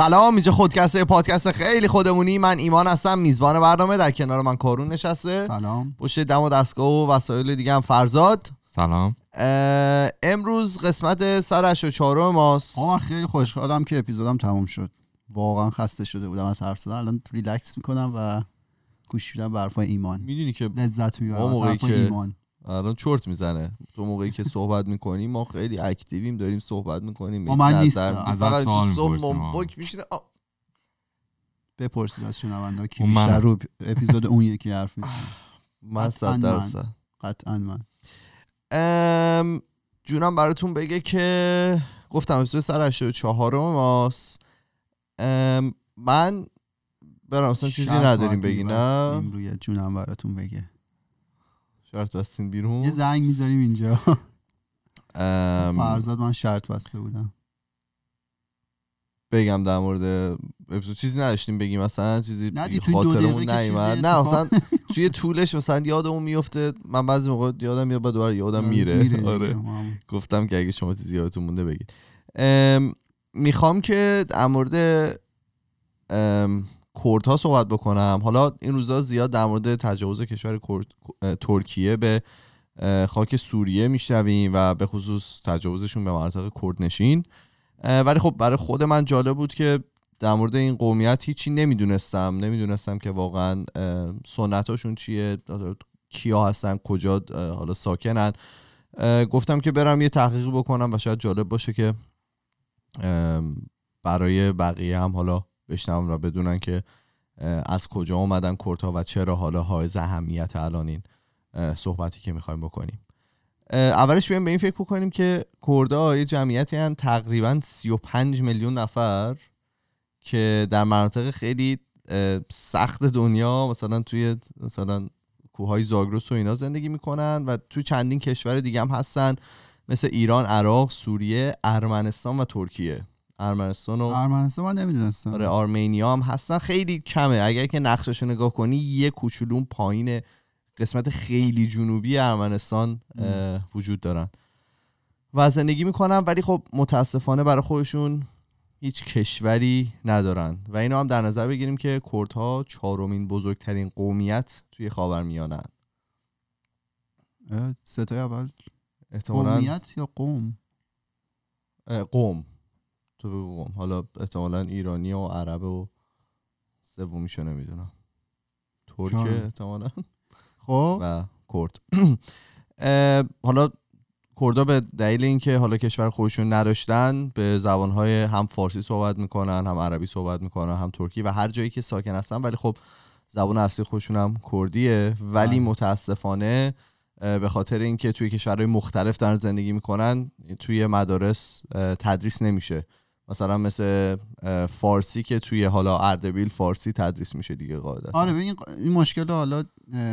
سلام اینجا خودکسته پادکست خیلی خودمونی. من ایمان هستم میزبان برنامه در کنار من کارون نشسته. سلام. پشت دم و دستگاه و وسایل دیگه هم فرزاد. سلام. امروز قسمت سر و چهارم ماست. آقا من خیلی خوشحالم که اپیزودم تموم شد. واقعا خسته شده بودم از حرف زدن. الان ریلکس می‌کنم و گوش میدم به حرفای ایمان. می‌دونی که لذت می‌برم از حرفای ایمان. الان چرت می‌زنه. تو موقعی که صحبت می‌کنیم ما خیلی اکتیویم داریم صحبت می‌کنیم. با من نیستم. ازت سوال میشینه. بپرسید از شنونده کی. بیشتر رو اپیزود اون یکی حرف می‌زنه. من قطعاً صد من. درصد قطعا من. ام، جونم براتون بگه که گفتم اپیزود 184 ماست. ام، من برام اصلا چیزی نداریم بگی نه؟ روی جونم براتون بگه. شرط بستین بیرون. یه زنگ می‌ذاریم اینجا. فرزاد من شرط بسته بودم. بگم در مورد اپیزود. چیزی نداشتیم بگیم مثلا چیزی خاطرمون نیومد. نه مثلا توی طولش مثلا یادمون میفته من بعضی موقع یادم میاد بعد دوباره یادم میره. آره. ما هم. گفتم که اگه شما چیزی یادتون مونده بگید. ام، می‌خوام که در مورد ام، کرد ها صحبت بکنم. حالا این روزا زیاد در مورد تجاوز کشور ترکیه به خاک سوریه میشنویم و به خصوص تجاوزشون به مناطق کرد نشین اه، ولی خب برای خود من جالب بود که در مورد این قومیت هیچی نمی‌دونستم. نمی‌دونستم که واقعا سنتاشون چیه کیا هستن کجا حالا ساکنن. گفتم که برم یه تحقیق بکنم و شاید جالب باشه که برای بقیه هم حالا بشنون و بدونن که از کجا اومدن کردها و چرا حالا حائز اهمیت الان این صحبتی که می‌خوایم بکنیم. اولش بیایم به این فکر بکنیم که کردها یه جمعیتی هن تقریبا 35 میلیون نفر که در مناطق خیلی سخت دنیا مثلا توی مثلا کوههای زاگرس و اینا زندگی می‌کنن و تو چندین کشور دیگه هم هستن مثل ایران، عراق، سوریه، ارمنستان و ترکیه. ارمنستان و ارمنستان من نمی‌دونستم. آره آرمنیا هم هستن. خیلی کمه. اگر که نقشش رو نگاه کنی یه کوچولون پایین قسمت خیلی جنوبی ارمنستان وجود دارن. و زندگی می‌کنن ولی خب متاسفانه برای خودشون هیچ کشوری ندارن. و اینو هم در نظر بگیریم که کردها چهارمین بزرگترین قومیت توی خاورمیانه ستای اول احتمالاً قومیت یا قوم؟ قوم. تو بگو قوم. حالا احتمالا ایرانی و عرب و سومیشو نمی‌دونم. ترک چهارم. احتمالا. خب. و کرد. حالا کردا به دلیل اینکه حالا کشور خودشون نداشتن به زبانهای هم فارسی صحبت می‌کنن هم عربی صحبت می‌کنن هم ترکی و هر جایی که ساکن هستن. ولی خب زبان اصلی خودشون هم کردیه. ولی بله. متاسفانه اه، به خاطر اینکه توی کشورهای مختلف دارن زندگی می‌کنن توی مدارس تدریس نمیشه. مثلا مثل فارسی که توی حالا اردبیل فارسی تدریس میشه دیگه قاعدتا. آره ببین این مشکل رو حالا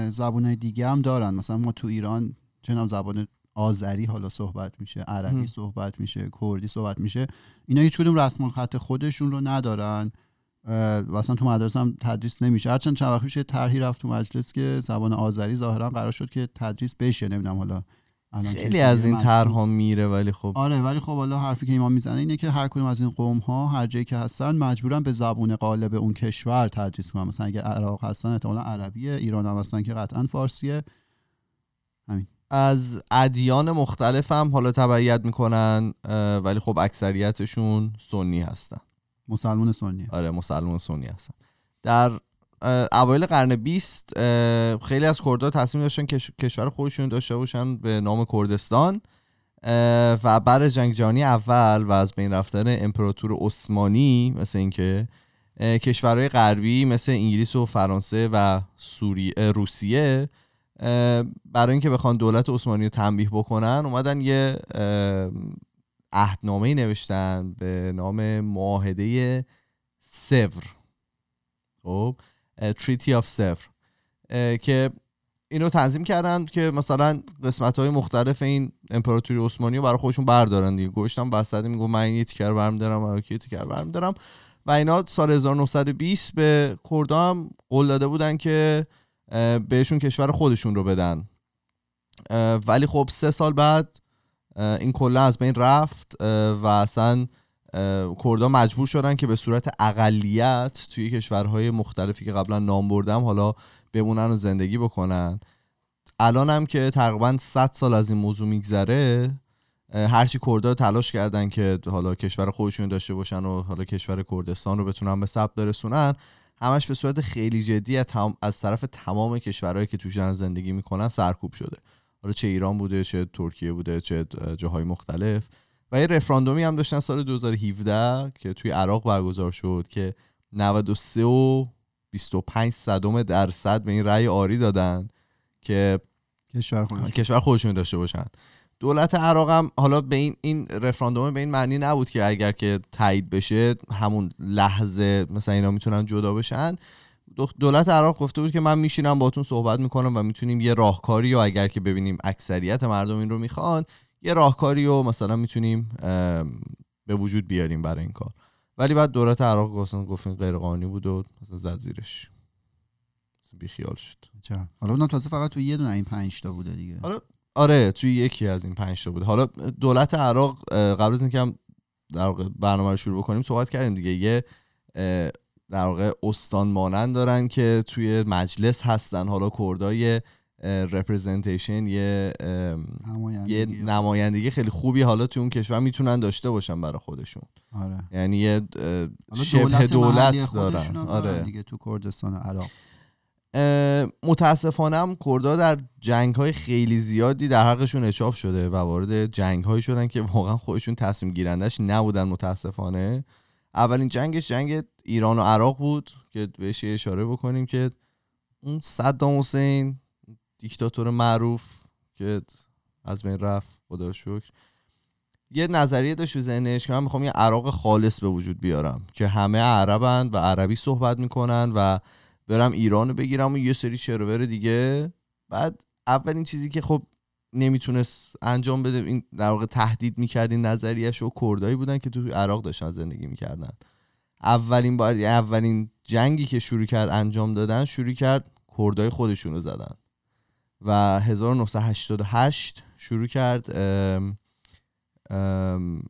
زبانهای دیگه هم دارن. مثلا ما تو ایران چنان زبان آذری حالا صحبت میشه عربی هم. صحبت میشه کردی صحبت میشه. اینا هیچ کدوم رسم الخط خودشون رو ندارن. و اصلا تو مدرسه هم تدریس نمیشه. هرچند چند وقت پیش یه طرحی رفت تو مجلس که زبان آذری ظاهرا قرار شد که تدریس بشه نمی‌دونم حالا خیلی از این طرحها میره ولی خب آره ولی خب حالا حرفی که ایمان می‌زنه اینه که هر کدوم از این قوم ها هر جایی که هستن مجبورن به زبون غالب اون کشور تدریس کنن. مثلا اگه عراق هستن احتمالا عربیه ایران هم هستن که قطعا فارسیه. از ادیان مختلف هم حالا تبعیت می‌کنن ولی خب اکثریتشون سنی هستن. مسلمان سنی آره مسلمان سنی هستن. در اوایل قرن 20 اه، خیلی از کردها تصمیم داشتن کش- کشور خودشون داشته باشن به نام کردستان. و بعد جنگ جهانی اول و از بین رفتن امپراتور عثمانی مثل اینکه کشورهای غربی مثل انگلیس و فرانسه و سوری... اه، روسیه برای اینکه بخوان دولت عثمانی رو تنبیه بکنن اومدن یه عهدنامه نوشتن به نام معاهده سور خب؟ تریتی آف سور که اینو تنظیم کردن که مثلا قسمت های مختلف این امپراتوری عثمانی رو برای خودشون بردارن دیگه. گوشتم وسط میگم من یه تیکر برمیدارم من یه تیکر برمیدارم. و اینا سال 1920 به کردا هم قول داده بودن که بهشون کشور خودشون رو بدن. ولی خب سه سال بعد این کلا از بین رفت و اصلا کردا مجبور شدن که به صورت اقلیت توی کشورهای مختلفی که قبلا نام بردم حالا بمونن و زندگی بکنن. الان هم که تقریبا 100 سال از این موضوع میگذره هرچی کردا تلاش کردن که حالا کشور خودشون داشته باشن و حالا کشور کردستان رو بتونن به ثبت برسونن همش به صورت خیلی جدی از طرف تمام کشورهایی که توش زندگی می‌کنن سرکوب شده. حالا چه ایران بوده چه ترکیه بوده چه جاهای مختلف. و یه رفراندومی هم داشتن سال 2017 که توی عراق برگزار شد که 93 و 25 صدم درصد به این رأی آری دادن که کشور خودشون. کشور خودشون داشته باشن. دولت عراق هم حالا به این این رفراندوم به این معنی نبود که اگر که تایید بشه همون لحظه مثلا اینا می‌تونن جدا بشن. دولت عراق گفته بود که من میشینم باتون صحبت می‌کنم و می‌تونیم یه راهکاری و اگر که ببینیم اکثریت مردم این رو می‌خوان یه راهکاری رو مثلا می‌تونیم به وجود بیاریم برای این کار. ولی بعد دولت عراق گفتن گفتن غیر قانونی بود و مثلا زد زیرش. بی خیال شد. حالا اونم تازه فقط تو یه دونه این پنج تا بوده دیگه. حالا آره توی یکی از این پنج تا بوده. حالا دولت عراق قبل از اینکه هم در واقع برنامه رو شروع بکنیم صحبت کردیم دیگه. یه در واقع استان مانند دارن که توی مجلس هستن. حالا کردای رپرزنتیشن یه یه نمایندگی خیلی خوبی حالا توی اون کشور می‌تونن داشته باشن برای خودشون. آره. یعنی یه شبه دولت دارن. آره. دیگه تو کردستان عراق. متاسفانه هم کردا در جنگ های خیلی زیادی در حقشون اچاف شده و وارد جنگ هایی شدن که واقعا خودشون تصمیم گیرندش نبودن متاسفانه. اولین جنگش جنگ ایران و عراق بود که بهش اشاره بکنیم که اون صدام حسین دیکتاتور معروف که از بین رفت خدا شکر. یه نظریه داشت تو ذهنش که من می‌خوام یه عراق خالص به وجود بیارم که همه عربن و عربی صحبت می‌کنن و برم ایران رو بگیرم و یه سری شروور دیگه. بعد اولین چیزی که خب نمی‌تونست انجام بده این در واقع تهدید می‌کرد این نظریش و کردایی بودن که تو عراق داشتن زندگی می‌کردن. اولین بار اولین جنگی که شروع کرد انجام دادن شروع کرد کردای خودشون رو زدن. و 1988 شروع کرد ام ام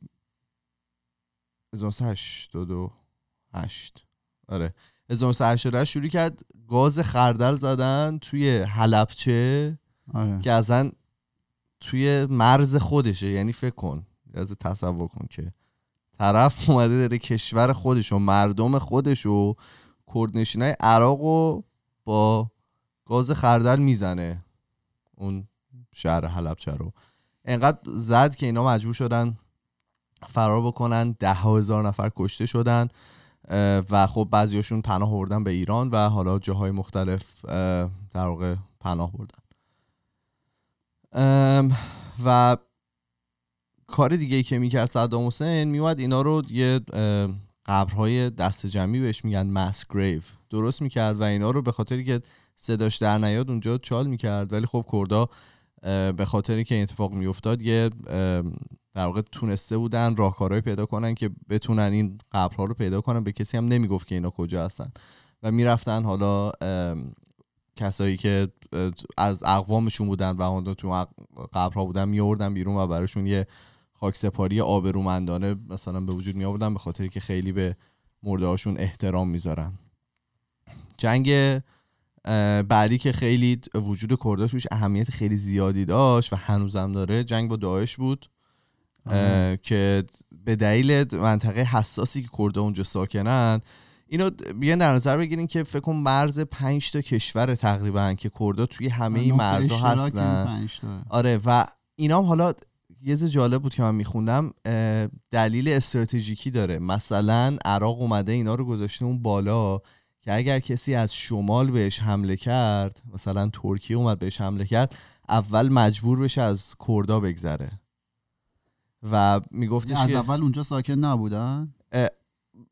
1988 آره. 1988 شروع کرد گاز خردل زدن توی حلبچه آره. که اصلا توی مرز خودشه یعنی فکر کن از تصور کن که طرف اومده داره کشور خودش و مردم خودش و کردنشینای عراق و با گاز خردل می‌زنه. اون شهر حلبچه رو. انقدر زد که اینا مجبور شدن فرار بکنن ده هزار نفر کشته شدن و خب بعضیاشون پناه بردن به ایران و حالا جاهای مختلف در واقع پناه بردن. و کار دیگه ای که می‌کرد صدام حسین میومد اینا رو یه قبرهای دست جمعی بهش میگن ماس گریو درست می‌کرد و اینا رو به خاطری که صداش در نیاد اونجا چال می‌کرد. ولی خب کردا به خاطری که این اتفاق میافتاد یه در واقع تونسته بودن راهکارهایی پیدا کنن که بتونن این قبرها رو پیدا کنن. به کسی هم نمی‌گفت که اینا کجا هستن. و می‌رفتن حالا کسایی که از اقوامشون بودن و اون تو قبرها بودن میوردن بیرون و براشون یه خاک سپاری آبرومندانه مثلا به وجود می آوردن به خاطری که خیلی به مرده هاشون احترام می‌ذارن. جنگ بعدی که خیلی وجود کرده توش اهمیت خیلی زیادی داشت و هنوزم داره جنگ با داعش بود. که به دلیل منطقه حساسی که کرده اونجا ساکنن اینو بیان در نظر بگیرین که فکر کنم مرز پنج تا کشور تقریبا که کردا توی همه این مرزها هستن. آره و اینا هم حالا یه جالب بود که من میخوندم دلیل استراتژیکی داره. مثلا عراق اومده اینا رو گذاشته اون بالا که اگر کسی از شمال بهش حمله کرد مثلا ترکیه اومد بهش حمله کرد اول مجبور بشه از کردا بگذره. و میگفتش از اول اونجا ساکن نبودن؟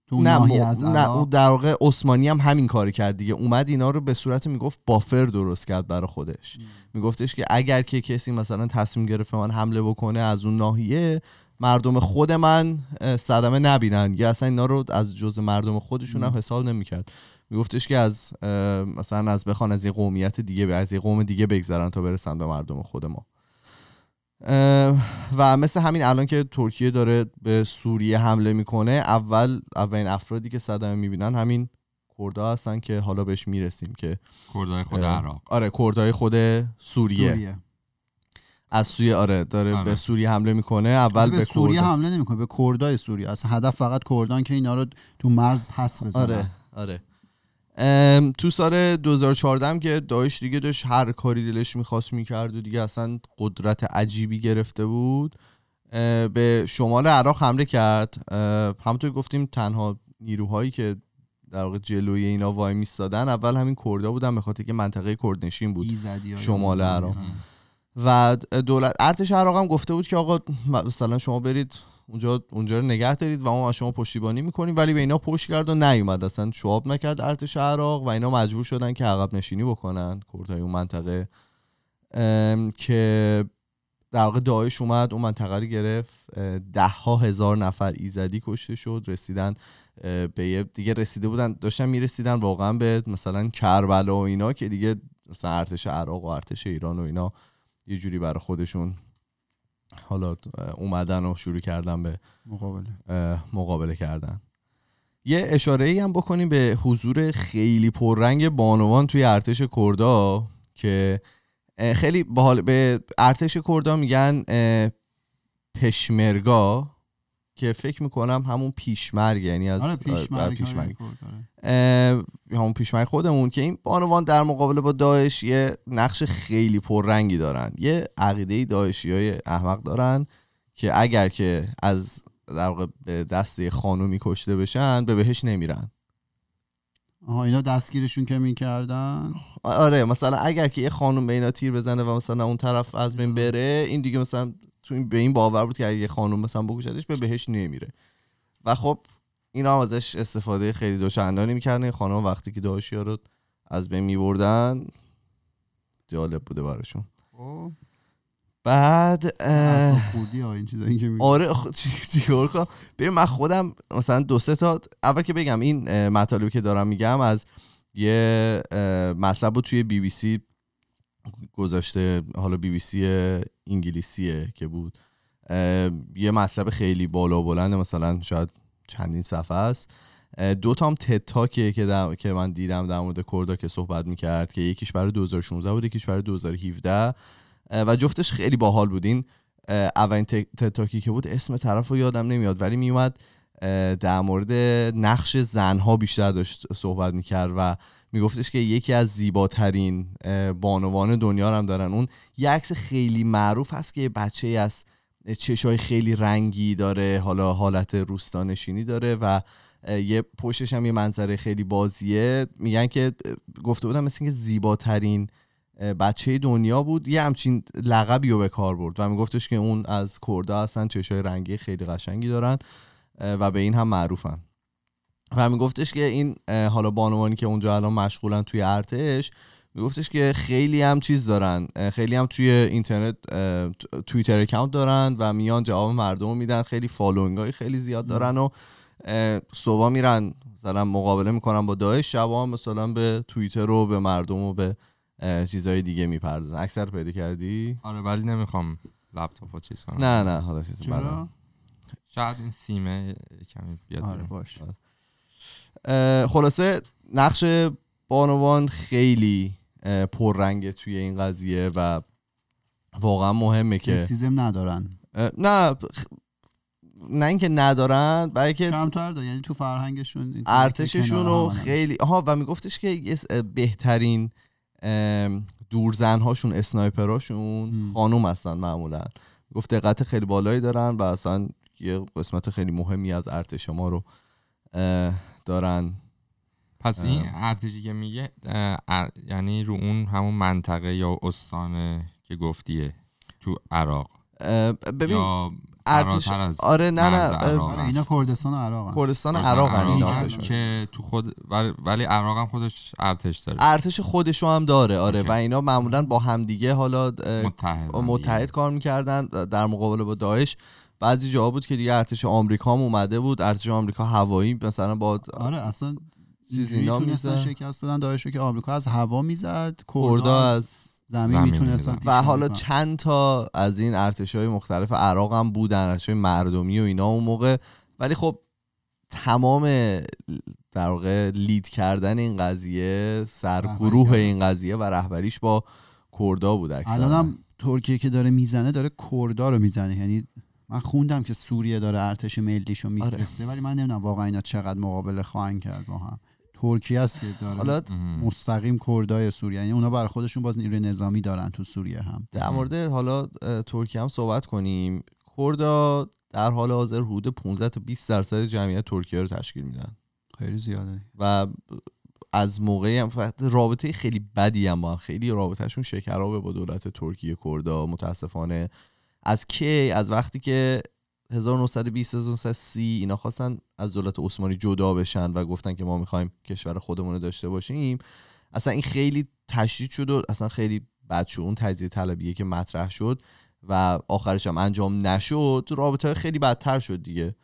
تو نه, از نه اون در واقع عثمانی هم همین کاری کرد دیگه. اومد اینا رو به صورت می‌گفت بافر درست کرد برای خودش. میگفتش که اگر که کسی مثلا تصمیم گرفت من حمله بکنه از اون ناحیه مردم خود من صدمه نبینن. یا اصلا اینا رو از جز مردم خودشون هم حساب نمی‌کرد. میگفتش که از مثلا از بخوان از یه قومیت دیگه از یه قوم دیگه بگذرن تا برسن به مردم خود ما. و مثل همین الان که ترکیه داره به سوریه حمله می‌کنه اول اولین افرادی که صدمه می‌بینن همین کردها هستن که حالا بهش می‌رسیم که کردای خود عراق. آره کردهای خود سوریه, سوریه. از سوی آره داره آره. به سوریه حمله می‌کنه اول به, به, سوریه کرد- حمله نمی‌کنه به کردای سوریه. اصلا هدف فقط کردان که اینا رو تو مرز پس بزنن. آره آره. تو سال 2014 هم که داعش دیگه داشت هر کاری دلش می‌خواست می‌کرد و دیگه اصلا قدرت عجیبی گرفته بود به شمال عراق حمله کرد همونطور گفتیم تنها نیروهایی که در واقع جلوی اینا وای میستادن اول همین کردا بودن به خاطر که منطقه کردنشین بود شمال. عراق. و دولت ارتش عراق هم گفته بود که آقا مثلا شما برید اونجا اونجا رو نگه دارید و ما از شما پشتیبانی می‌کنیم ولی به اینا پشت کرد و نیومد. اصلا شواب نکرد ارتش عراق و اینا مجبور شدن که عقب نشینی بکنن. کردهای اون منطقه که در واقع داعش اومد اون منطقه رو گرفت. ده ها هزار نفر ایزدی کشته شد رسیدن به یه دیگه رسیده بودن داشتن می‌رسیدن واقعا به مثلا کربلا و اینا که دیگه مثلا ارتش عراق و ارتش ایران و اینا یه جوری برای خودشون حالا اومدن و شروع کردن به مقابله. مقابله کردن. یه اشاره ای هم بکنیم به حضور خیلی پررنگ بانوان توی ارتش کردا که خیلی باحال به ارتش کردا میگن پشمرگا. که فکر می‌کنم همون پیشمرگ یعنی از آره آره، پیشمرگ. آره. اه، همون پیشمرگ خودمون که این بانوان در مقابله با داعش یه نقش خیلی پررنگی دارن. یه عقیده داعشی های احمق دارن که اگر که از در واقع به دست یه خانومی کشته بشن به بهش نمیرن. آها اینا دستگیرشون که می‌کردن؟ آره مثلا اگر که یه خانوم به اینا تیر بزنه و مثلا اون طرف از بین بره این دیگه مثلا تو این به این باور بود که اگه یه خانوم مثلا بکشتش به بهش نمیره. و خب اینا هم ازش استفاده خیلی دوچندانی می‌کردن. این خانم وقتی که داعشی رو از بین میبردن جالب بوده براشون. خب. بعد خوردی ها این چیزایی که آره خ- چی- چیکار کنم؟ ببین من خودم مثلا دو سه تا اول که بگم این مطالبی که دارم میگم از یه مطلب بود توی بی بی سی گذاشته حالا بی بی سی انگلیسیه که بود. یه مطلب خیلی بالا و بلند مثلا شاید چندین صفحه است. دو تا هم تد که, که من دیدم در مورد کردا که صحبت می‌کرد که یکیش برای 2016 بود یکیش برای 2017 اه، و جفتش خیلی باحال بود این اه، اولین ت- تد تاکی که بود اسم طرف رو یادم نمیاد ولی میومد در مورد نقش زنها بیشتر داشت صحبت می‌کرد و میگفتش که یکی از زیباترین بانوان دنیا هم دارن. اون یه عکس خیلی معروف هست که یه بچه از چشای خیلی رنگی داره حالا حالت روستانشینی داره و یه پشتش هم یه منظره خیلی بازیه. میگن که گفته بودم مثل اینکه زیباترین بچه دنیا بود. یه همچین لقبی رو به کار برد و میگفتش که اون از کردا هستن چشای رنگی خیلی قشنگی دارن و به این هم معروفن. و میگفتش که این حالا بانوانی که اونجا الان مشغولن توی ارتش میگفتش که خیلی هم چیز دارن خیلی هم توی اینترنت توییتر اکانت دارن و میان جواب مردم رو میدن خیلی following های خیلی زیاد دارن و صبح میرن مثلا مقابله می‌کنن با داعش شبا مثلا به توییتر و به مردم و به چیزهای دیگه می‌پردازن. اکثر پیدا کردی؟ آره ولی نمی‌خوام لپتاپ رو چیز کنم. نه نه حالا چیز چرا؟ بعدم. شاید این سیمه کمی بیاد آره. باش. اه، خلاصه نقش بانوان خیلی پررنگه توی این قضیه و واقعا مهمه که سکسیزم ندارن. نه نه اینکه ندارن بلکه کمتر دارن. یعنی تو فرهنگشون ارتششون رو خیلی آها و میگفتش که بهترین دورزنهاشون اسنایپراشون مم. خانوم هستن معمولا. گفت دقت خیلی بالایی دارن و اصلا یه قسمت خیلی مهمی از ارتش ما رو دارن پس این. ارتشی که میگه ار- یعنی رو اون همون منطقه یا استانه که گفتیه تو عراق ببین یا ارتش آره نه نه آره اینا کردستان و عراق کردستان عراق اینا هم پشمرگ. که تو خود ولی, عراق هم خودش ارتش داره ارتش خودشو هم داره آره اوکی. و اینا معمولا با همدیگه حالا متحد متحد کار می‌کردن در مقابله با داعش بعضی جاها بود که دیگه ارتش آمریکا هم اومده بود ارتش آمریکا هوایی مثلا با آره اصلا چیز اینجوری اینا تونستن می‌زد. شکست بدن داعش که آمریکا از هوا می‌زد کردا کردا از زمین زمین می‌تونستن. و حالا چند تا از این ارتش های مختلف عراق هم بودن ارتش مردمی و اینا اون موقع. ولی خب تمام در واقع لید کردن این قضیه سرگروه این قضیه و رهبریش با کردا بود اکثرا. الان هم ترکیه که داره می‌زنه داره کردا رو می‌زنه. یعنی من خوندم که سوریه داره ارتش ملیشو میفرسته ولی من نمی‌دونم واقعا اینا چقدر مقابله خواهند کرد با هم. ترکیه است که داره حالا مستقیم کردای سوریه یعنی اونا برای خودشون باز نیروی نظامی دارن تو سوریه هم. در مورد حالا ترکیه هم صحبت کنیم. کردا در حال حاضر حدود 15 تا 20 درصد جمعیت ترکیه رو تشکیل میدن. خیلی زیاده. و از موقعی هم فقط رابطه خیلی بدی هم با. خیلی رابطهشون شکرابه با دولت ترکیه کردا. متاسفانه از کی؟ از وقتی که 1920 1930 اینا خواستن از دولت عثمانی جدا بشن و گفتن که ما می‌خوایم کشور خودمون رو داشته باشیم اصلا این خیلی تشدید شد و اصلا خیلی بد شد. اون تجزیه طلبیه که مطرح شد و آخرش هم انجام نشد رابطه خیلی بدتر شد دیگه.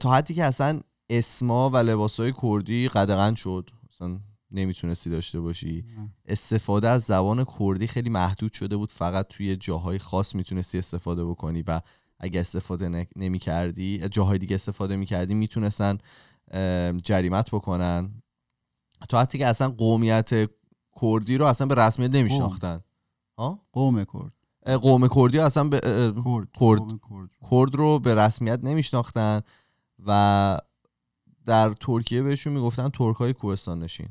تا حدی که اصلا اسما و لباسای کردی قدغن شد. اصلا نمی‌تونستی داشته باشی. استفاده از زبان کردی خیلی محدود شده بود. فقط توی جاهای خاص می‌تونستی استفاده بکنی و اگه استفاده نمی کردی جاهای دیگه استفاده می‌کردی می‌تونستن جریمت بکنن. تا حدی که اصلا قومیت کردی رو اصلا به رسمیت نمیشناختن. ها؟ قوم کرد. قوم کردی اصلا به کرد. کرد. قوم کرد کرد رو به رسمیت نمیشناختن و در ترکیه بهشون می‌گفتن ترک های کوهستان نشین.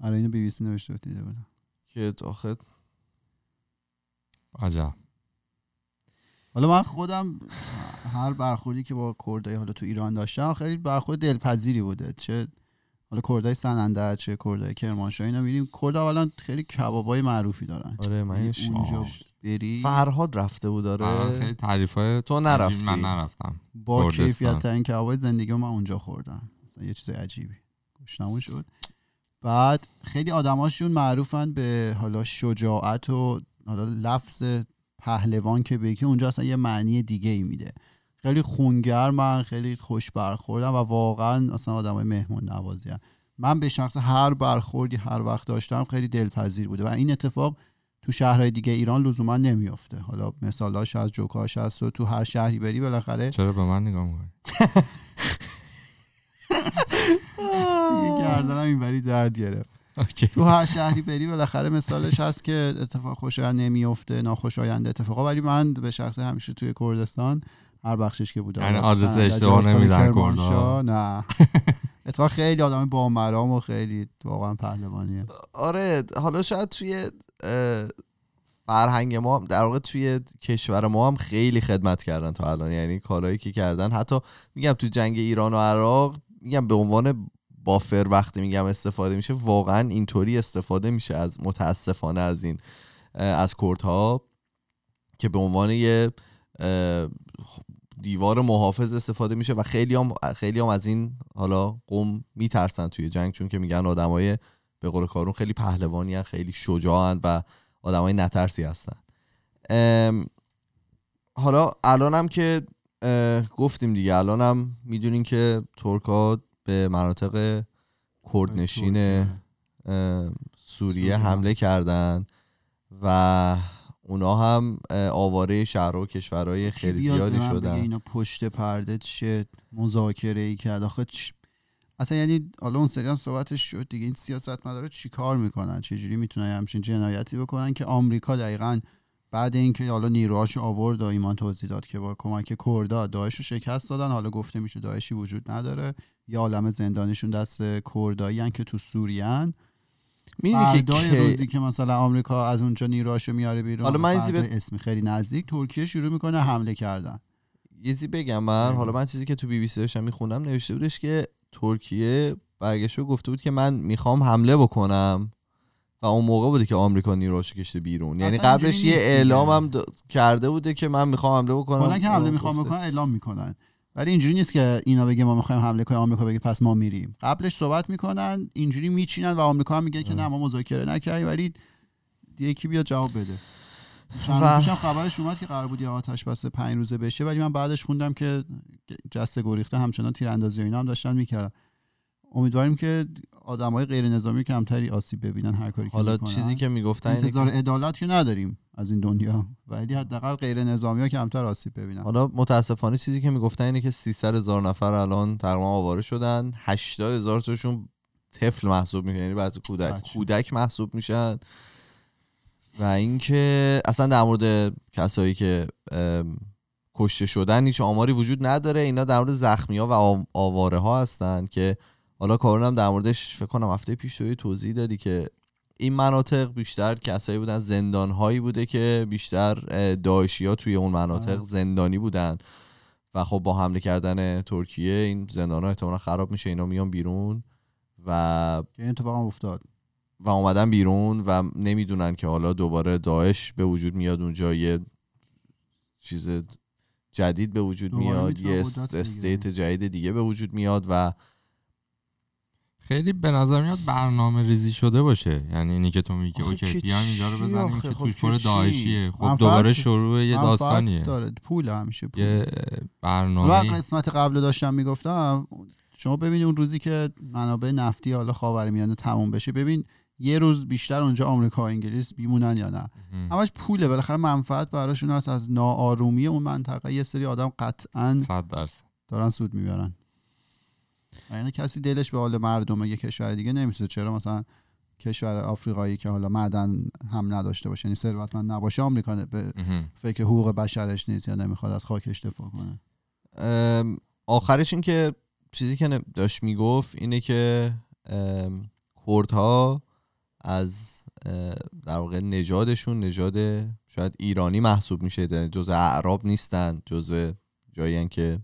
آره اینو بی بی سی نوشته بود دیده بودم. که آخه عجب. حالا من خودم هر برخوردی که با کردای حالا تو ایران داشتم خیلی برخورد دلپذیری بوده. چه حالا کردای سننده چه کردای کرمانشاه اینا میریم کرد اولا خیلی کبابای معروفی دارن. آره من یعنی. اونجا بری. فرهاد رفته بود آره، آره خیلی تعریف های تو نرفتی. من نرفتم. با. کیفیت ترین کبابای زندگی من اونجا خوردم مثلا یه چیز عجیبی. گشنمون شد. بعد خیلی آدماشون معروفن به حالا شجاعت و حالا لفظ پهلوان که بگی اونجا اصلا یه معنی دیگه ای میده. خیلی خونگرمن خیلی خوش برخوردن و واقعا اصلا آدمای مهمون نوازی من به شخص هر برخوردی هر وقت داشتم خیلی دلپذیر بوده و این اتفاق تو شهرهای دیگه ایران لزوما نمیافته. حالا مثالاش از جوکاش هست و تو هر شهری بری بالاخره چرا به من نگاه می‌کنی؟ دیگه گردنم اینوری درد گرفت. تو هر شهری بری بالاخره مثالش هست که اتفاق خوشایند نمیفته ناخوشایند اتفاقا. ولی من به شخص همیشه توی کردستان هر بخشش که بودم. یعنی آدرس اشتباه نمیدن کرمانشاه، نه. اتفاقا خیلی آدم با مرام و خیلی واقعا پهلوانیه. آره حالا شاید توی فرهنگ ما هم- در واقع توی کشور ما هم خیلی خدمت کردن تا الان. یعنی کارهایی که کردن. حتی میگم تو جنگ ایران و عراق میگم به عنوان بافر وقتی میگم استفاده میشه واقعا اینطوری استفاده میشه از متاسفانه از این از کردها که به عنوان یه دیوار محافظ استفاده میشه و خیلی هم خیلی هم از این حالا قوم میترسن توی جنگ چون که میگن آدمای به قول کارون خیلی پهلوانی هن، خیلی شجاعن و آدمای نترسی هستن. حالا الانم که گفتیم دیگه. الانم می‌دونین که ترکا به مناطق کردنشین سوریه. حمله کردن و اونا هم آواره شهر و کشورهای خیلی زیادی شدن. اینا پشت پرده چه مذاکره ای کرد. آخه چ- اصلا یعنی حالا اون سریان صحبتش شد دیگه. این سیاست مدارا چی کار می‌کنن؟ چجوری می‌تونن همچین جنایتی بکنن که آمریکا دقیقا بعد اینکه حالا نیروهاشو آورد و ایمان توضیح داد که با کمک کردا داعش رو شکست دادن. حالا گفته میشه داعشی وجود نداره. یه عالم زندانیشون دست کردایی که تو سوریان. می‌دونی که روزی که مثلا آمریکا از اونجا نیروهاشو میاره بیرون حالا من بهت- اسمی خیلی نزدیک ترکیه شروع می‌کنه حمله کردن. یه چیزی بگم من. حالا من چیزی که تو بی بی سی داشتم میخوندم نوشته بودش که ترکیه برگشت و گفته بود که من می‌خوام حمله بکنم. و اون موقع بوده که آمریکا نیروهاشو کشته بیرون. یعنی قبلش یه. اعلام هم د- کرده بوده که من می‌خوام حمله بکنم. کلا که حمله می‌خوام. بکنن اعلام می‌کنن. ولی اینجوری نیست که اینا بگه ما می‌خوایم حمله کنیم آمریکا بگه پس ما میریم. قبلش صحبت می‌کنن اینجوری میچینن و آمریکا هم میگه که نه ما مذاکره نکردیم ولی یکی بیاد جواب بده. چند و- هم خبرش اومد که قرار بود یه آتش بس پنج روزه بشه ولی من بعدش خوندم که جست گریخته همچنان تیراندازی و اینا هم داشتن می‌کردن. امیدواریم که آدمای غیر نظامی کمتری آسیب ببینن هر کاری که حالا می‌کنن. چیزی که می‌گفتن انتظار که- عدالت که نداریم از این دنیا ولی حداقل غیر نظامی ها کمتر آسیب ببینن. حالا متاسفانه چیزی که می‌گفتن اینه که 300 هزار نفر الان تقریبا آواره شدن. 80 هزار تاشون طفل محسوب میشن یعنی بعد کودک. بچه. کودک محسوب میشن. و اینکه اصلا در مورد کسایی که کشته شدن هیچ آماری وجود نداره. اینا در مورد زخمی ها و آواره ها هستن که حالا کارون هم در موردش فکر کنم هفته پیش توی توضیح دادی که این مناطق بیشتر کسایی بودن زندان هایی بوده که بیشتر داعشی ها توی اون مناطق. زندانی بودن و خب با حمله کردن ترکیه این زندان ها احتمالا خراب میشه اینا میان بیرون و این اتفاق هم افتاد و اومدن بیرون و نمی‌دونن که حالا دوباره داعش به وجود میاد اونجا یه چیز جدید به وجود میاد یه. استیت جدید دیگه به وجود میاد و خیلی به نظر میاد برنامه ریزی شده باشه. یعنی اینی که تو میگی اوکی که بیان اینجا رو بزنیم؟ که خب توش پر؟ داعشیه. خب دوباره شروع یه داستانیه. داره پول همیشه پول. یه برنامه. قسمت قبل داشتم می‌گفتم شما ببینید اون روزی که منابع نفتی حالا خاورمیانه تموم بشه ببین یه روز بیشتر اونجا آمریکا و انگلیس بیمونن یا نه. همش پوله بالاخره منفعت براشون هست. از ناآرومی اون منطقه یه سری آدم قطعا صد درصد. دارن سود می‌برن. یعنی کسی دلش به حال مردم یه کشور دیگه نمیسه چرا؟ مثلا کشور آفریقایی که حالا معدن هم نداشته باشه یعنی ثروتمند نباشه آمریکا به. فکر حقوق بشرش نیست یا نمی‌خواد از خاکش دفاع کنه. آخرش این که چیزی که داشت می‌گفت اینه که کردها از در واقع نژادشون نژاد شاید ایرانی محسوب میشه یعنی جزء اعراب نیستن جزء جایی که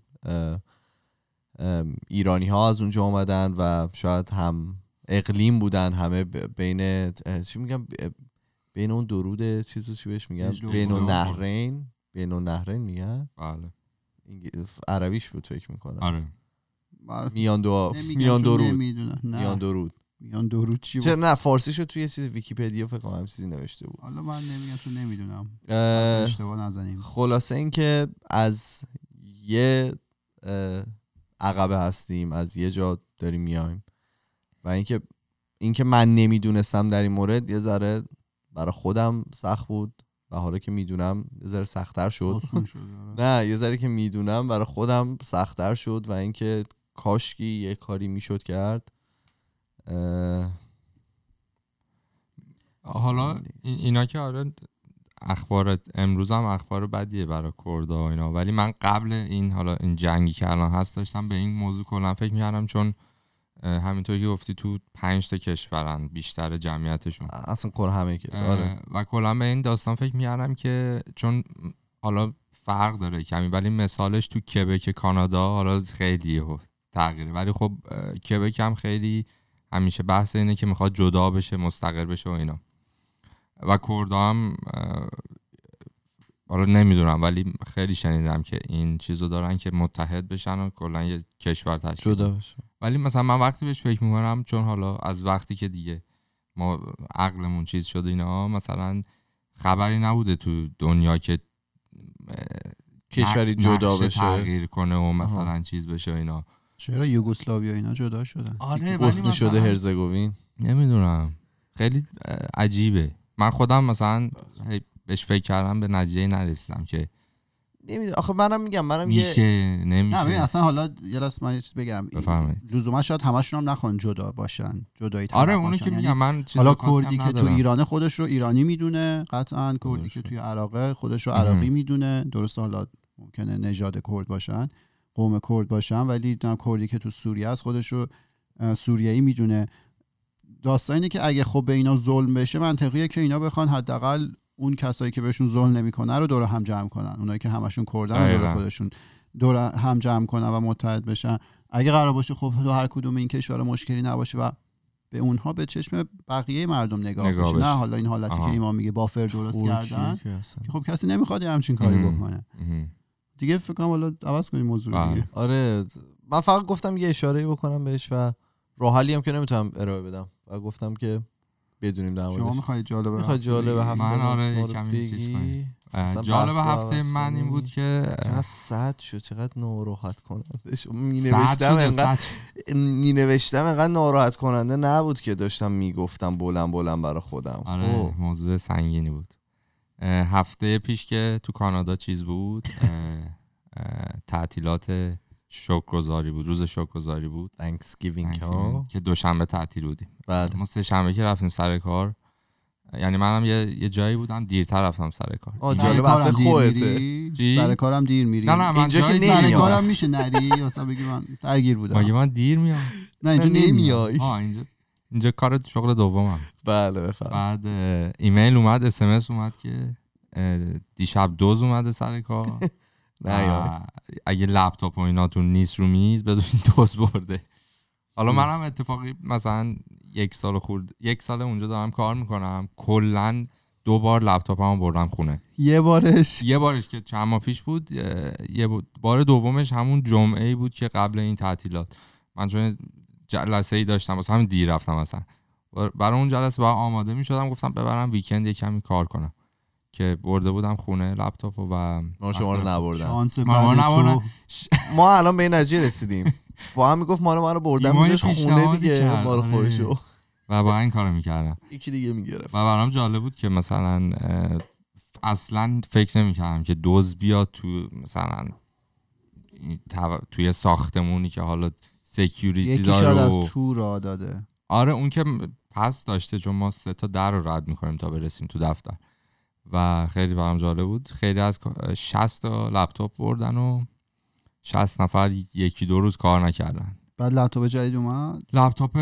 ایرانی ها از اونجا اومدن و شاید هم اقلیم بودن همه بین چی میگم بین اون درود چیزو چی بهش میگن و بین فرات. النهرین بین النهرین میگن؟ بله. عربیش بود فکر می‌کنم. آره. میان دو میان درود. میان درود. میان درود چی بود؟ نه فارسیشو توی یه چیز ویکیپدیا فکر کنم چیزی نوشته بود. حالا من نمیگم چون نمی‌دونم. اه، اشتباه نزنیم. خلاصه اینکه از یه عقبه هستیم از یه جا داریم میایم. و اینکه اینکه من نمی‌دونستم در این مورد یه ذره برای خودم سخت بود. و حالا که می‌دونم یه ذره سختتر شد. آره. نه یه ذره که می‌دونم برای خودم سختتر شد و اینکه کاشکی یه کاری می‌شد کرد. حالا این- اینا که آره اخبار امروز هم اخبار بدیه برای کردا و اینا. ولی من قبل این حالا این جنگی که الان هست داشتم به این موضوع کلا فکر می‌کردم چون همینطور که گفتی تو پنج تا کشورن بیشتر جمعیتشون. اصلا کل همه آره. و کلا به این داستان فکر می‌کردم که چون حالا فرق داره کمی ولی مثالش تو کبک کانادا حالا خیلی تغییره. ولی خب کبک هم خیلی همیشه بحث اینه که می‌خواد جدا بشه مستقل بشه و اینا. و کردا هم حالا نمی‌دونم ولی خیلی شنیدم که این چیزو دارن که متحد بشن و کلا یه کشور تشکیل جدا ولی مثلا من وقتی بهش فکر می‌کنم چون حالا از وقتی که دیگه ما عقلمون چیز شده اینا مثلا خبری نبوده تو دنیا که کشوری جدا بشه. تغییر کنه و مثلا چیز بشه و اینا. چرا یوگسلاویا اینا جدا شدن؟ آره بوسنی شده هرزگوین. نمی‌دونم. خیلی عجیبه. من خودم مثلا بهش فکر کردم به نتیجه نرسیدم که نمی‌دونم آخه منم میگم منم یه میشه نه ببین نمیشه اصلا حالا یه راست من یه چیز بگم. لزوما شاید همشون هم نخوان جدا باشن جدایی آره اونو. که یعنی میگم من چیز حالا کردی که تو. ایرانه خودش رو ایرانی می‌دونه قطعا کردی که. توی عراقه خودش رو. عراقی می‌دونه درست حالا ممکنه نژاد کرد باشن قوم کرد باشن ولی نه کردی که تو سوریه است خودش رو سوریایی می‌دونه داستان اینه که اگه خب به اینا ظلم بشه منطقیه که اینا بخوان حداقل اون کسایی که بهشون ظلم نمی‌کنه رو دور هم جمع کنن اونایی که همشون کردن رو دور. خودشون دور هم جمع کنن و متحد بشن اگه قرار باشه خب تو هر کدوم این کشور مشکلی نباشه و به اونها به چشم بقیه مردم نگاه, نگاه بشه. بشه. نه حالا این حالتی آها. که ایمان میگه بافر درست کردن که خب کسی نمی‌خواد یه همچین کاری. بکنه. دیگه فکر کنم حالا عوض کنیم موضوع رو بله. دیگه آره من فقط گفتم یه اشاره بکنم بهش و راه هم که نمی‌تونم ارائه بدم. و گفتم که بدونیم در شما موردش می‌خواید جالبه می‌خواد جالب هفته من آره کمی چیز جالب هفته من این. بود که سد شد چقدر ناراحت کننده می نوشتم انقدر می نوشتم انقدر ناراحت کننده نبود که داشتم می‌گفتم بلند بلند برای خودم. آره خب. موضوع سنگینی بود. هفته پیش که تو کانادا چیز بود تعطیلات شکرگزاری بود روز شکرگزاری بود. Thanksgiving ها که دوشنبه تعطیل بودیم. بله. ما سه شنبه که رفتیم سر کار. یعنی منم یه, یه جایی بودم دیرتر رفتم سر کار. آه، سر جالب دیر خودته. سر کارم دیر میری. نه نه من اینجا که. سر کارم میشه نری مثلا بگی من درگیر مگه بودم من دیر میام؟ نه اینجا نمیای. آه اینجا اینجا کار شغل دومم. بله بفهم بعد ایمیل اومد اس اومد که دیشب دوز اومده سر کار. اگه لپتاپ و ایناتون نیست رو میز بدون دوز برده. حالا منم اتفاقی مثلا یک سال خورد یک سال اونجا دارم کار می‌کنم. کلا دو بار لپتاپمو بردم خونه. یه بارش. یه بارش که چند ماه پیش بود یه. بار دومش همون جمعه ای بود که قبل این تعطیلات. من چون جلسه ای داشتم واسه همین دیر رفتم مثلا برای اون جلسه باید آماده می شدم گفتم ببرم ویکند یه کمی کار کنم. که برده بودم خونه لپتاپ و ما شما رو نبردن. شانس ما نبردن. ما الان به این نتیجه رسیدیم. با هم می‌گفت ما رو بردن ایمان میذاش خونه پیشنهادی دیگه. کرد، مال آره. خودشو و با این کارو می‌کردم یکی دیگه می‌گرفت. و برام جالب بود که مثلا اصلا فکر نمی‌کردم که دوز بیاد تو مثلا توی ساختمونی که حالا سکیوریتی یکی داره شاید و- از تو را داده. آره اون که پس داشته چون ما سه تا در رو رد می‌کنیم تا برسیم تو دفتر. و خیلی برام جالب بود. خیلی از 60 تا لپتاپ بردن و 60 نفر یکی دو روز کار نکردن. بعد لپتاپ جدید اومد؟ لپتاپ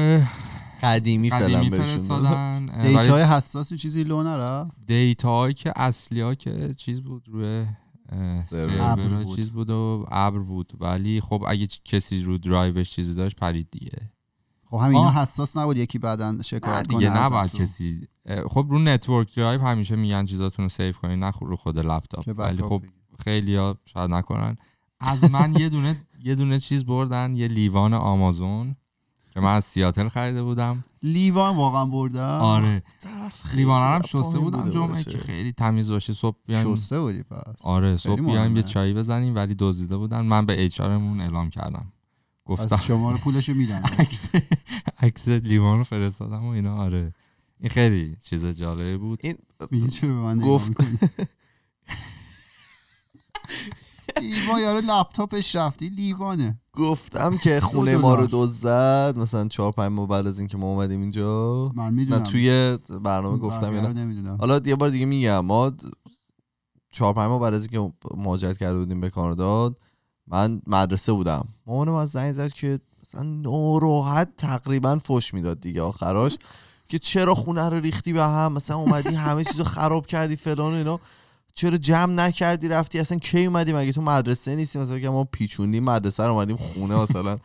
قدیمی فعلا. فرستادن. data ی حساس و چیزی لو نرفت؟ data هایی که اصلی ها که چیز بود روی سرور. چیز بود. و ابر بود. ولی خب اگه کسی رو درایوش چیزی داشت پرید دیگه. خب همین اینا. حساس نبود یکی بعدا شکایت کنه دیگه نباید. کسی خب رو network drive همیشه میگن چیزاتون رو save کنین نه رو خود لپتاپ ولی خب بگیری. خیلی ها شاید نکنن از من یه دونه یه دونه چیز بردن یه لیوان آمازون که من از سیاتل خریده بودم لیوان واقعا بردم آره لیوان هم شسته بودم جمعه. که خیلی تمیز باشه صبح بیایم شسته بودی پس آره صبح بیایم. یه چایی بزنیم ولی دزدیده بودن من به HR اعلام کردم گفتم. پس شما رو پولشو میدن عکس عکس لیوان رو فرستادم و اینا آره. این خیلی چیز جالبی بود. این میگه چرا به من گفت-؟ لیوان یارو لپتاپش رفتی لیوانه. گفتم که خونه ما رو. دزد. زد مثلا چهار پنج ماه بعد از اینکه ما اومدیم اینجا. من نه می‌دونم توی برنامه گفتم حالا یه بار دیگه میگم ما چهار پنج ماه بعد از اینکه مهاجرت کرده بودیم به کانادا من مدرسه بودم. مامانم از زنگ زد که مثلا ناراحت تقریبا فش می‌داد دیگه آخراش. که چرا خونه رو ریختی به هم؟ مثلا اومدی همه چیزو خراب کردی فلان و اینا. چرا جمع نکردی رفتی؟ اصلا کی اومدی؟ مگه تو مدرسه نیستی؟ مثلا که ما پیچوندیم مدرسه رو اومدیم خونه مثلا.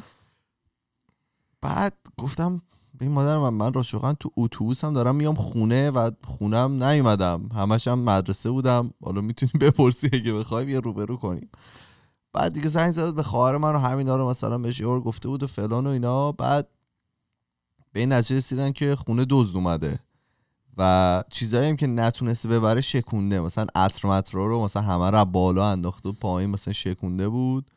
بعد گفتم به این مادر من من راشقا تو اتوبوس هم دارم میام خونه و خونم نیومدم. همش هم مدرسه بودم. حالا می‌تونی بپرسی اگه بخوای بیا روبرو کنیم. بعد دیگه زنگ زد به خواهر من رو همینا رو مثلا بهش یه بار گفته بود و فلان و اینا. بعد به این نتیجه رسیدن که خونه دزد اومده و چیزایی هم که نتونسته ببره شکونده. مثلا عطر مطرا رو مثلا همه رو بالا انداخته و پایین مثلا شکونده بود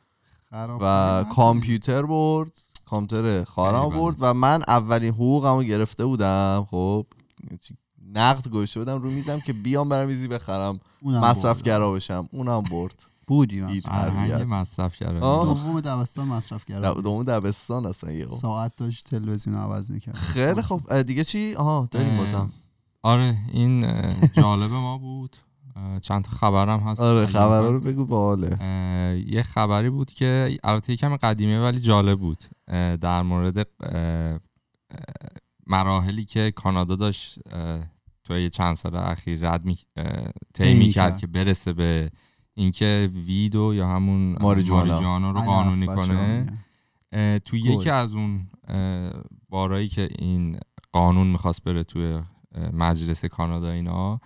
خراب و کامپیوتر برد کامپیوتر خیلی برد و من اولین حقوقمو گرفته بودم. خب نقد گذاشته بودم رو میزم که بیام برم ایزی بخرم اونم مصرفگرا بشم. اونم برد. بودی فرهنگ. مصرف کرده. دوم دبستان مصرف در کردم دوم دبستان اصلا یه ساعت داشت تلویزیون عوض می‌کرد. خیلی خب دیگه چی؟ آها داریم بازم. آره این جالب ما بود. چند تا خبرم هست. آره خبرها. رو بگو باله یه خبری بود که البته یکم قدیمیه ولی جالب بود. در مورد مراحلی که کانادا داشت توی چند سال اخیر رد می اه، طی طی می می‌کرد. کرد که برسه به اینکه ویدو یا همون ماریجوانا. رو قانونی کنه تو. یکی از اون بارایی که این قانون می‌خواست بره توی مجلس کانادا اینا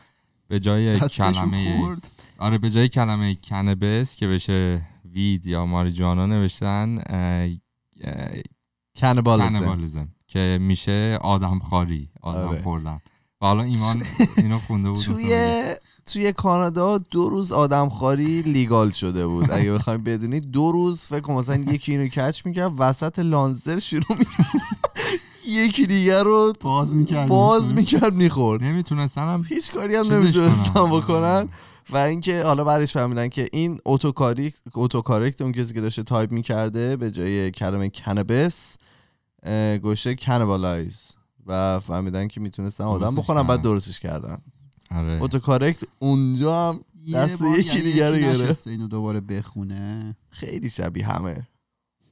به جای کلمه خورد آره به جای کلمه کنبس که بشه وید یا ماریجوانا نوشتن کنبالزم کنبالیزم که میشه آدم خاری آدم آره. و حالا ایمان اینو خونده بود توی توی کانادا دو روز آدمخواری لیگال شده بود. اگه بخوایم بدونید دو روز فکر کنم مثلا یکی اینو کچ می‌کرد وسط لانزر شروع یکی دیگر رو باز می‌کرد باز می‌کرد می‌خورد. نمی‌تونستن هم هیچ کاری هم نمی‌تونستن کنن. بکنن. و اینکه حالا بعدش فهمیدن که این اتوکاریک اتوکارکت اون کسی که داشته تایپ می‌کرده به جای کلمه کنبس گوشه کنبالایز و فهمیدن که می‌تونستن آدم بخورن بعد. درستش کردن. آره. اتوکارکت اونجا هم دست یکی یعنی دیگه رو گرفت. اینو دوباره بخونه. خیلی شبیه همه.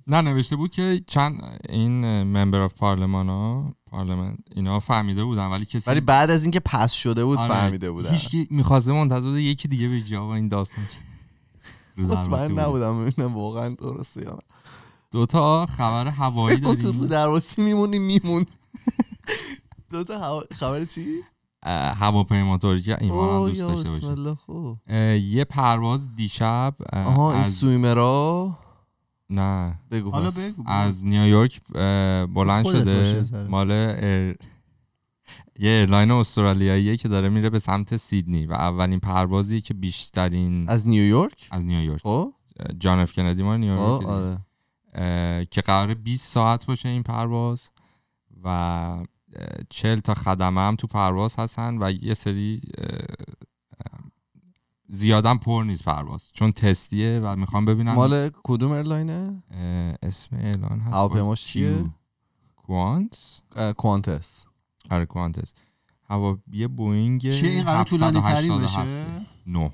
نه نوشته بود که چند این ممبر آف پارلمان ها پارلمان اینا فهمیده بودن ولی کسی ولی بعد از اینکه پس شده بود آره، فهمیده بودن. هیچکی می‌خواسته منتظر بود یکی دیگه بگه آقا این داستان چیه مطمئن بود. نبودم ببینم واقعا درسته یا نه. دو تا خبر هوایی کن تو رو داریم. درواسی میمونی میمون دو تا هوا- خبر چی؟ هواپیما ترکی ایمان هم دوست داشته بسم باشه الله خوب. اه، یه پرواز دیشب آها این از سویمرا؟ نه. بگو حالا. بگو از نیویورک بلند شده. مال ایر... یه ایرلاین استرالیاییه که داره میره به سمت سیدنی و اولین پروازیه که بیشترین از نیویورک؟ از نیویورک. خب. جان اف کندی ما نیویورک. دیگه. آره. که قرار 20 ساعت باشه این پرواز و 40 تا خدمه هم تو پرواز هستن و یه سری زیادم پر نیست پرواز چون تستیه و می‌خوام ببینم مال کدوم airline ه؟ اسم airline هست. هواپیماش چیه؟ Qantas؟ اه، Qantas. آره Qantas. هوا یه بوینگ چیه؟ این قرار طولانی ترین 787. بشه نه.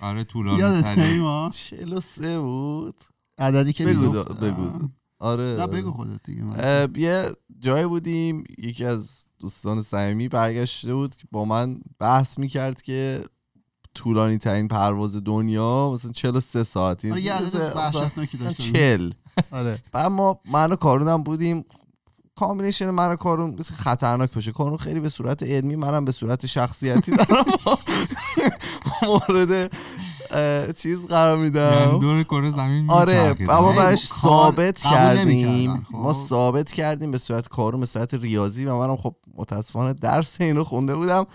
آره طولانی یادت ترین. ایمان 43 بود. عددی که بگو بگو. آره. نه بگو خودت دیگه من. یه جایی بودیم یکی از دوستان صمیمی برگشته بود که با من بحث می‌کرد که طولانی ترین پرواز دنیا مثلا 43 ساعتی آره یه 40 آره. بعد ما من و کارونم بودیم. combination من و کارون خطرناک باشه. کارون خیلی به صورت علمی منم به صورت شخصیتی دارم. مورد چیز قرار یعنی میدم دور کره زمین آره. اما یعنی براش کار ثابت قبول کردیم نمی‌کردن، خب. ما ثابت کردیم به صورت کارون به صورت ریاضی و منم خب متاسفانه درس اینو خونده بودم.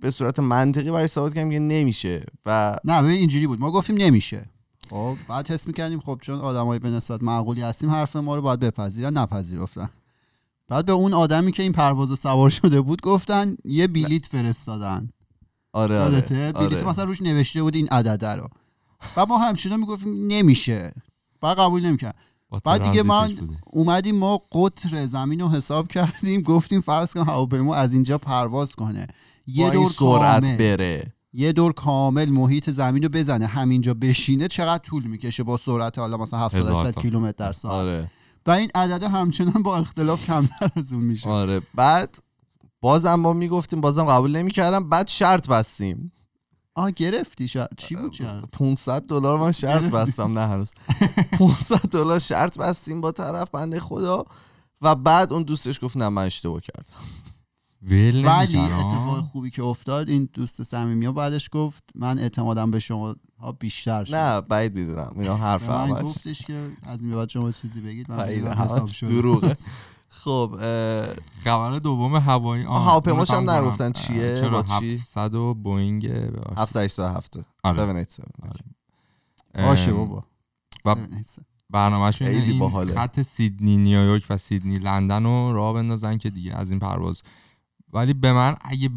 به صورت منطقی برای ثابت کردیم که نمیشه و نه اینجوری بود. ما گفتیم نمیشه. خب بعد حس می‌کردیم خب چون آدمای به نسبت معقولی هستیم حرف ما رو باید بپذیرن نپذیرفتن. بعد به اون آدمی که این پرواز رو سوار شده بود گفتن یه بلیت فرستادن. آره آره, آره. مثلا روش نوشته بود این عدده رو. و ما همچنان می‌گفتیم نمیشه. بعد قبول نمی‌کرد. با بعد دیگه بوده. اومدیم ما قطر زمین رو حساب کردیم گفتیم فرض کن هواپیما از اینجا پرواز کنه. یه دور سرعت کامل. بره. یه دور کامل محیط زمین رو بزنه همینجا بشینه چقدر طول می‌کشه با سرعت حالا مثلا 700 هزار 800 تا. کیلومتر در ساعت. آره. و این عدده همچنان با اختلاف کمتر از اون میشه. آره. بعد بازم ما می‌گفتیم بازم قبول نمی‌کردم. بعد شرط بستیم. آه گرفتی شا... چی بود شرط؟ 500 دلار من شرط. بستم نه هنوز. 500 دلار شرط بستیم با طرف بنده خدا. و بعد اون دوستش گفت نه من اشتباه کردم. ول ولی. اتفاق خوبی که افتاد این دوست صمیمی ها بعدش گفت من اعتمادم به شما ها بیشتر شد. نه بعید می‌دونم. اینا حرف من گفتش که از این بعد شما چیزی بگید من حساب شد دروغه. خب خبر دوم هوایی آه، هواپیماش هم نگفتن. چیه؟ چرا با چی؟ 700 و بوینگ 787 آره. 787 باشه ام، بابا و. برنامهشون این. خط سیدنی نیویورک و سیدنی لندن رو راه بندازن که دیگه از این پرواز ولی به من اگه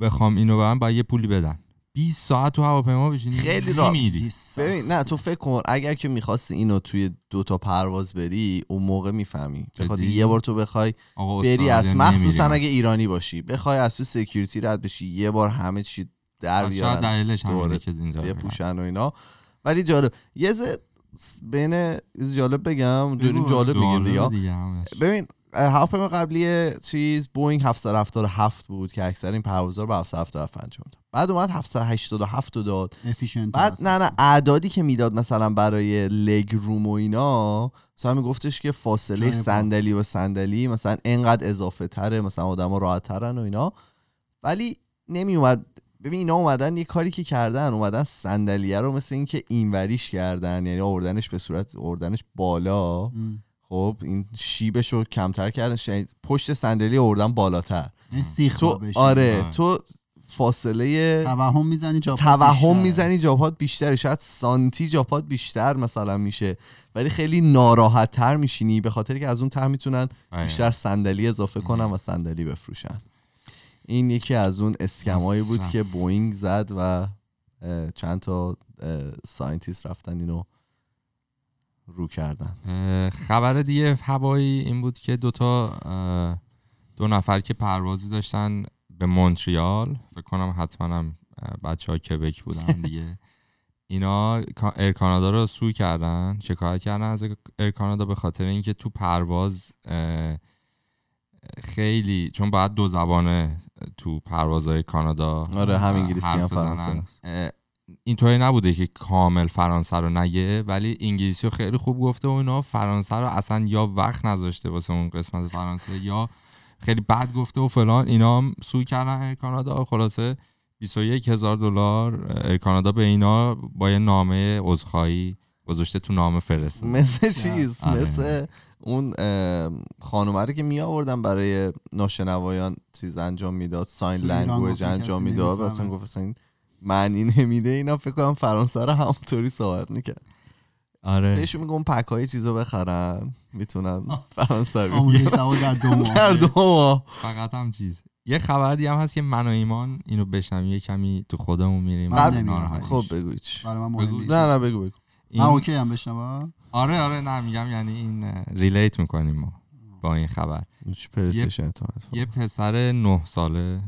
بخوام اینو برم باید یه پولی بدن 20 ساعت تو هواپیما بشینی خیلی را- میری ببین نه تو فکر کن اگر که می‌خواستی اینو توی دو تا پرواز بری اون موقع می‌فهمی بخاطر؟ یه بار تو بخوای بری از مخصوصا اگه ایرانی باشی بخوای از تو security رد بشی یه بار همه چی در بیارن دلیلش همینه دوره که اینجا یه. پوشن و اینا ولی جالب یه ز بین جالب بگم. جالب میگیم جالبه دیگه. ببین هواپیما قبلی چیز بوینگ 777 بود که اکثر این پروازا رو به 777 انجام داد بعد اومد 787 رو داد بعد. نه نه اعدادی که می‌داد مثلا برای لگ روم و اینا مثلا میگفتش که فاصله. صندلی و صندلی مثلا انقدر اضافه تره مثلا آدما راحت ترن و اینا ولی نمی اومد ببین اینا اومدن یه کاری که کردن اومدن صندلیه رو مثل اینکه اینوریش کردن یعنی آوردنش به صورت آوردنش بالا ام. خب این شیبش رو کمتر کردن شاید پشت صندلی آوردن بالاتر یعنی سیخ تو. آره آره. تو فاصله توهم می‌زنی جاپات توهم. می‌زنی جاپات بیشتره شاید سانتی جاپات بیشتر مثلا میشه ولی خیلی ناراحت تر میشینی به خاطر که از اون ته می‌تونن آره. بیشتر صندلی اضافه کنن و صندلی بفروشن این یکی از اون scam ایی بود. که بوینگ زد و چند تا scientist رفتن اینو رو کردن. خبر دیگه هوایی این بود که دوتا دو نفر که پروازی داشتن به مونتریال فکر کنم حتما هم بچه های کبک بودن دیگه. اینا Air Canada رو sue کردن. شکایت کردن؟ از Air Canada به خاطر اینکه تو پرواز خیلی چون باید دو زبانه تو پروازهای کانادا آره، هم انگلیسی هم فرانسه اینطوری نبوده که کامل فرانسه رو نگه ولی انگلیسی رو خیلی خوب گفته و اینا. فرانسه رو اصلا یا وقت نذاشته واسه اون قسمت فرانسه یا خیلی بد گفته و فلان. اینا هم sue کردن کانادا خلاصه 21 هزار دلار کانادا به اینا با یه نامه عذرخواهی گذاشته تو نامه فرسته مثل چیز؟ آره. مثل اون خانومه رو که می آوردن برای ناشنوایان چیز انجام می‌داد sign language انجام می‌داد. گفت اصلا این معنی نمیده اینا فکر کنم فرانسه رو همونطوری صحبت می‌کرد. آره. بهشون میگم پک های چیزا بخرن می‌تونن فرانسوی. آموزش زبان در دو ماه. در دو ماه. فقط هم چیز. یه خبر دیگه هم هست که من و ایمان اینو بشنویم یه کمی تو خودمون میریم. خب. بگو. برای من بگو. مهم نیست نه نه بگو بگو. این- من اوکی هم بشنوم؟ آره آره نه میگم یعنی این ریلیت می‌کنیم ما با این خبر. اتفاق. یه پسر نه ساله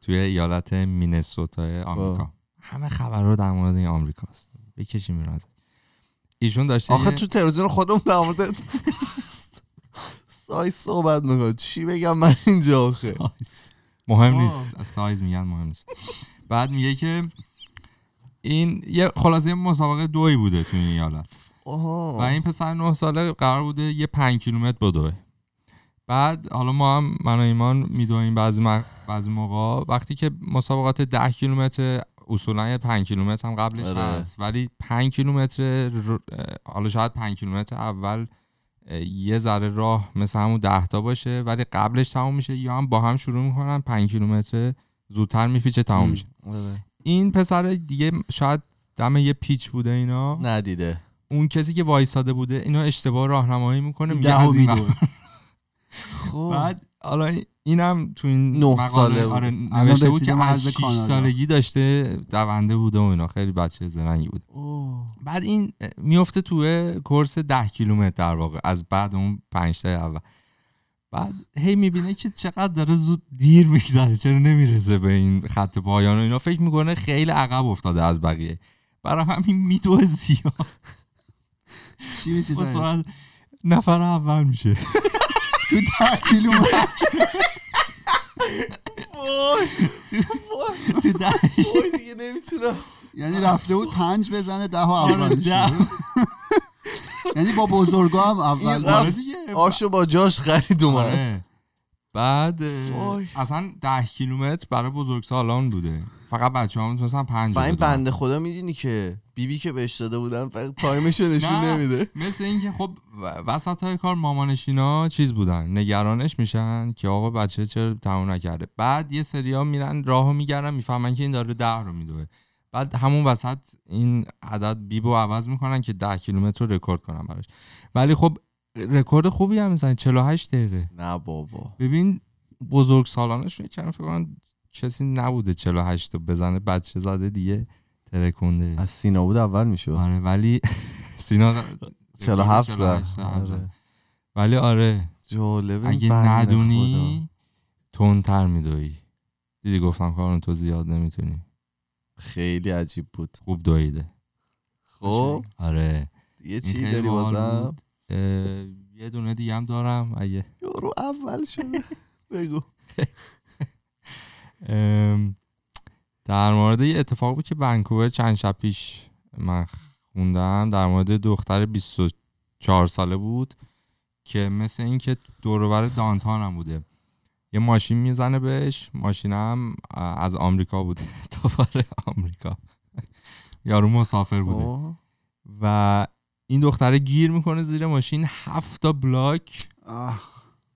توی ایالت مینسوتا آمریکا. همه خبر رو در مورد این آمریکاست. بکشیم این از ایشون داشته آخه تو تلویزیون خودمون در مورد سایز صحبت می‌کنه. چی بگم من اینجا آخه؟ سایز. مهم آه. نیست. سایز میگن مهم نیست. بعد میگه که این یه خلاصه یه مسابقه دوی بوده تو این ایالت. و این پسر نه ساله قرار بوده یه پنج کیلومتر بدوه بعد حالا ما هم من و ایمان میدویم بعضی, مق... بعضی موقع وقتی که مسابقات ده کیلومتر اصولا یه پنج کیلومتر هم قبلش آره. هست. ولی پنج کیلومتر ر- حالا شاید پنج کیلومتر اول یه ذره راه مثل همون ده تا باشه. ولی قبلش تموم میشه. یا هم با هم شروع می‌کنن پنج کیلومتر زودتر میفیچه تموم میشه. آره. این پسر دیگه شاید دم یه پیچ بوده اینا. ندیده. اون کسی که وایساده بوده اینو اشتباه راهنمایی می‌کنه میگه از این. خب. بعد حالا اینم تو این نه مقاله ساله بود. آره نوشته بود که از 6 کانادا. سالگی داشته دونده بوده و اینا. خیلی بچه زرنگی بود. اوه. بعد این میفته توی کورس 10 کیلومتر در واقع از بعد اون 5 تا اول. بعد هی می‌بینه که چقدر داره زود دیر میگذره چرا نمی‌رسه به این خط پایان و اینا. فکر می‌کنه خیلی عقب افتاده از بقیه. برای همین میدوه زیاد. چی میشه نفر اول میشه. تو ده کیلومتر. تو ده وای دیگه نمی‌تونم یعنی رفته بود پنج بزنه ده ها اول آره،. یعنی با بزرگا هم اول. آره. آشو با جاش خرید اومد آره. بعد وای. اصلا ده کیلومتر برای بزرگ سالان بوده فقط بچه ها می‌تونستن پنج و این. بنده خدا می‌دونی که بیبی که بهش داده بودن فقط تایمشو نشون. نمیده. مثل اینکه خب وسط های کار مامانش اینا چیز بودن نگرانش میشن که آقا بچه چرا تموم نکرده. بعد یه سریا میرن راهو میگردن می‌فهمن که این داره ده رو میدوه. بعد همون وسط این عدد بیبو عوض می‌کنن که ده کیلومتر رو رکورد کنن براش. ولی خب رکورد خوبی هم می‌زنه 48 دقیقه. نه بابا. ببین بزرگ سالانش کنم فکر کنم کسی نبوده 48 تا بزنه بچه زاده دیگه. ترکونده. از سینا بود اول می‌شد. آره ولی سینا 47 زد؟ 48 آره. ولی آره. جالبه اگه ندونی تندتر میدوی دیدی گفتم کارون تو زیاد نمی‌تونی. خیلی عجیب بود. خوب دویده. خب؟ آره. یه چی داری بازم یه دونه دیگه هم دارم اگه یارو اول شده بگو در مورد یه اتفاق بود که ونکوور چند شب پیش من خوندم. در مورد دختر 24 ساله بود که مثل اینکه دورور دانتان هم بوده. یه ماشین می‌زنه بهش. ماشین هم اه، از آمریکا بوده. دوباره آمریکا. یارو مسافر بوده. و این دختره گیر می‌کنه زیر ماشین. هفت تا بلاک.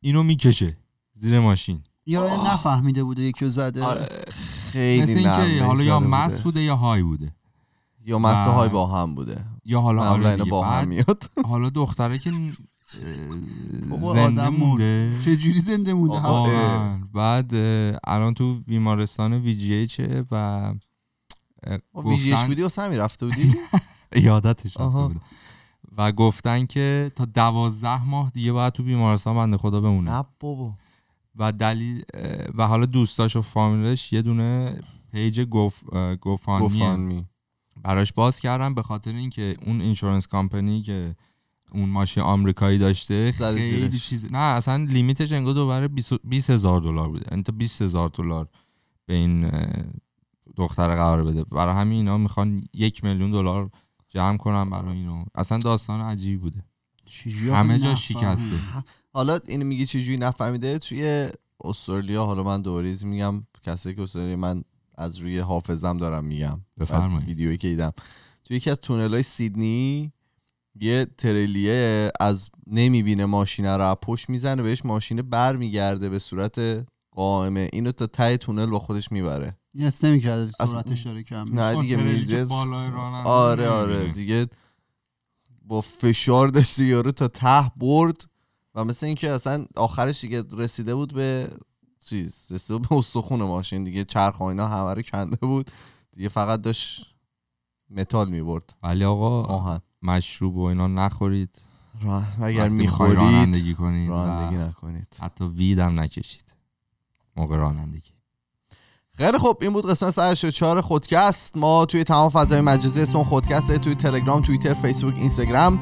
اینو می‌کشه زیر ماشین. یا نفهمیده بوده یکی زده. آره، خیلی مثل اینکه حالا یا مس بوده. یا های بوده. یا های و- با هم بوده. یا حالا آره. با هم میاد. حالا دختره که زنده. مونده. چه جوری زنده مونده؟ بعد الان تو بیمارستان VGH ه و گفتن- بودی و سمی رفته بودی؟ یادتش رفته. بوده و گفتن که تا دوازده ماه دیگه باید تو بیمارستان بنده خدا بمونه. نه بابا. و دلیل و حالا دوستاش و فامیلش یه دونه page گوف GoFundMe GoFundMe براش باز کردم به خاطر اینکه اون insurance company که اون ماشین آمریکایی داشته خیلی. چیز نه اصلا لیمیتش انگار دوباره 20 هزار دلار بوده. یعنی تا 20 هزار دلار به این دختر قرار بده. برای همین اینا می‌خوان یک میلیون دلار جمع کنن برای اینو. اصلا داستان عجیبی بوده. همه جا؟ شکسته. حالا اینو میگی چجوری نفهمیده توی استرالیا حالا من دوریز میگم کسی که استرالیا من از روی حافظم دارم میگم بفرمایید. ویدیویی که دیدم توی یکی از تونل های سیدنی یه تریلیه از نمی‌بینه ماشینه رو از پشت می‌زنه بهش ماشینه بر میگرده به صورت قائمه اینو تا ته تونل با خودش می‌بره این است نمی‌کرد اصلا- سرعتش داره کم میشه. نه دیگه راننده آره آره. دیگه با فشار داشته یارو تا ته برد و مثل اینکه اصلا آخرش دیگه رسیده بود به چیز رسیده بود به استخون ماشین دیگه چرخ و اینا همه رو کنده بود. دیگه فقط داشت متال می‌برد. ولی آقا آهن. مشروب و اینا نخورید. راه- اگر می‌خورید رانندگی کنید رانندگی نکنید. حتی weed م نکشید. موقع رانندگی. خیلی خب این بود قسمت 184 خودکست. ما توی تمام فضای مجازی اسم خودکسته توی تلگرام توییتر فیسبوک اینستاگرام.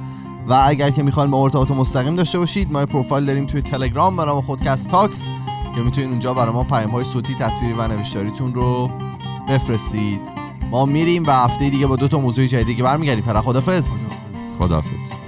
و اگر که می‌خواین با ارتباط مستقیم داشته باشید ما پروفایل داریم توی تلگرام به نام خودکست talks که می‌تونید اونجا برای ما پیام های صوتی تصویری و نوشتاریتون رو بفرستید. ما میریم و هفته دیگه با دو تا موضوع جدیدی که برمیگردیم. فعلا خدافظ. خداحافظ